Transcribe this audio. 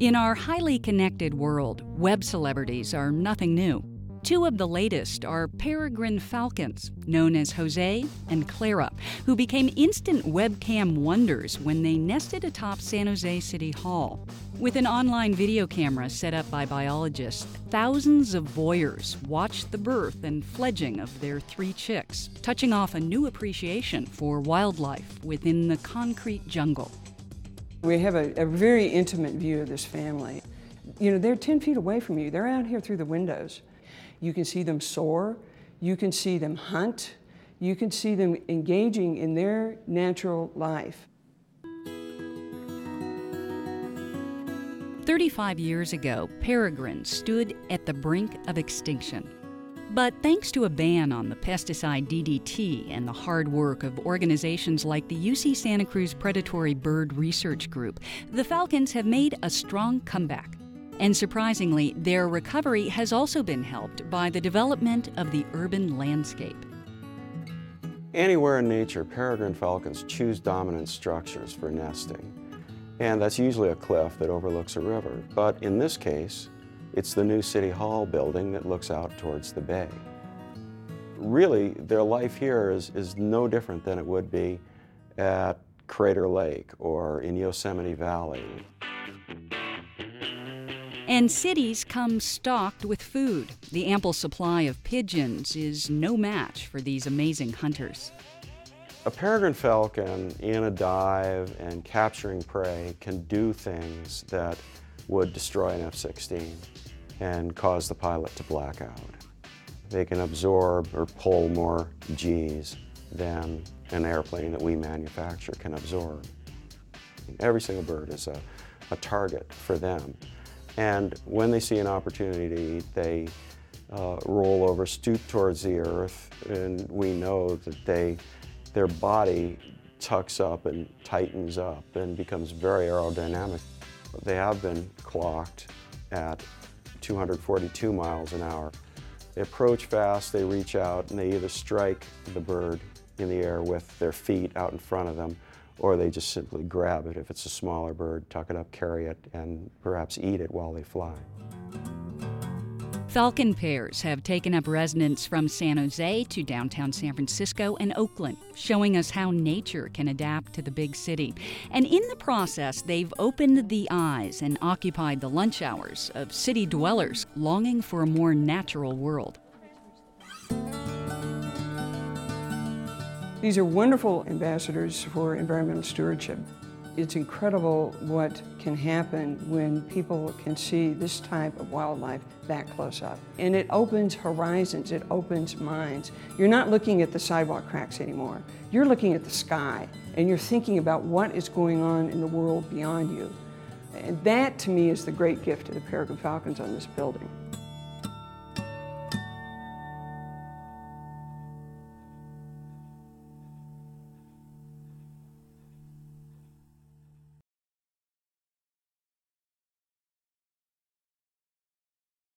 In our highly connected world, web celebrities are nothing new. Two of the latest are peregrine falcons, known as Jose and Clara, who became instant webcam wonders when they nested atop San Jose City Hall. With an online video camera set up by biologists, thousands of voyeurs watched the birth and fledging of their three chicks, touching off a new appreciation for wildlife within the concrete jungle. We have a, a very intimate view of this family. You know, they're 10 feet away from you. They're out here through the windows. You can see them soar. You can see them hunt. You can see them engaging in their natural life. 35 years ago, peregrines stood at the brink of extinction. But thanks to a ban on the pesticide DDT and the hard work of organizations like the UC Santa Cruz Predatory Bird Research Group, the falcons have made a strong comeback. And surprisingly, their recovery has also been helped by the development of the urban landscape. Anywhere in nature, peregrine falcons choose dominant structures for nesting. And that's usually a cliff that overlooks a river. But in this case, it's the new City Hall building that looks out towards the bay. Really, their life here is, is no different than it would be at Crater Lake or in Yosemite Valley and cities come stocked with food. The ample supply of pigeons is no match for these amazing hunters. A peregrine falcon in a dive and capturing prey can do things that would destroy an F-16 and cause the pilot to black out. They can absorb or pull more Gs than an airplane that we manufacture can absorb. Every single bird is a, a target for them. And when they see an opportunity to eat, they uh, roll over, stoop towards the earth, and we know that they, their body tucks up and tightens up and becomes very aerodynamic. They have been clocked at 242 miles an hour. They approach fast, they reach out, and they either strike the bird in the air with their feet out in front of them, or they just simply grab it if it's a smaller bird, tuck it up, carry it, and perhaps eat it while they fly. Falcon pairs have taken up residence from San Jose to downtown San Francisco and Oakland, showing us how nature can adapt to the big city. And in the process, they've opened the eyes and occupied the lunch hours of city dwellers longing for a more natural world. These are wonderful ambassadors for environmental stewardship. It's incredible what can happen when people can see this type of wildlife that close up. And it opens horizons, it opens minds. You're not looking at the sidewalk cracks anymore. You're looking at the sky and you're thinking about what is going on in the world beyond you. And that to me is the great gift of the Peregrine Falcons on this building.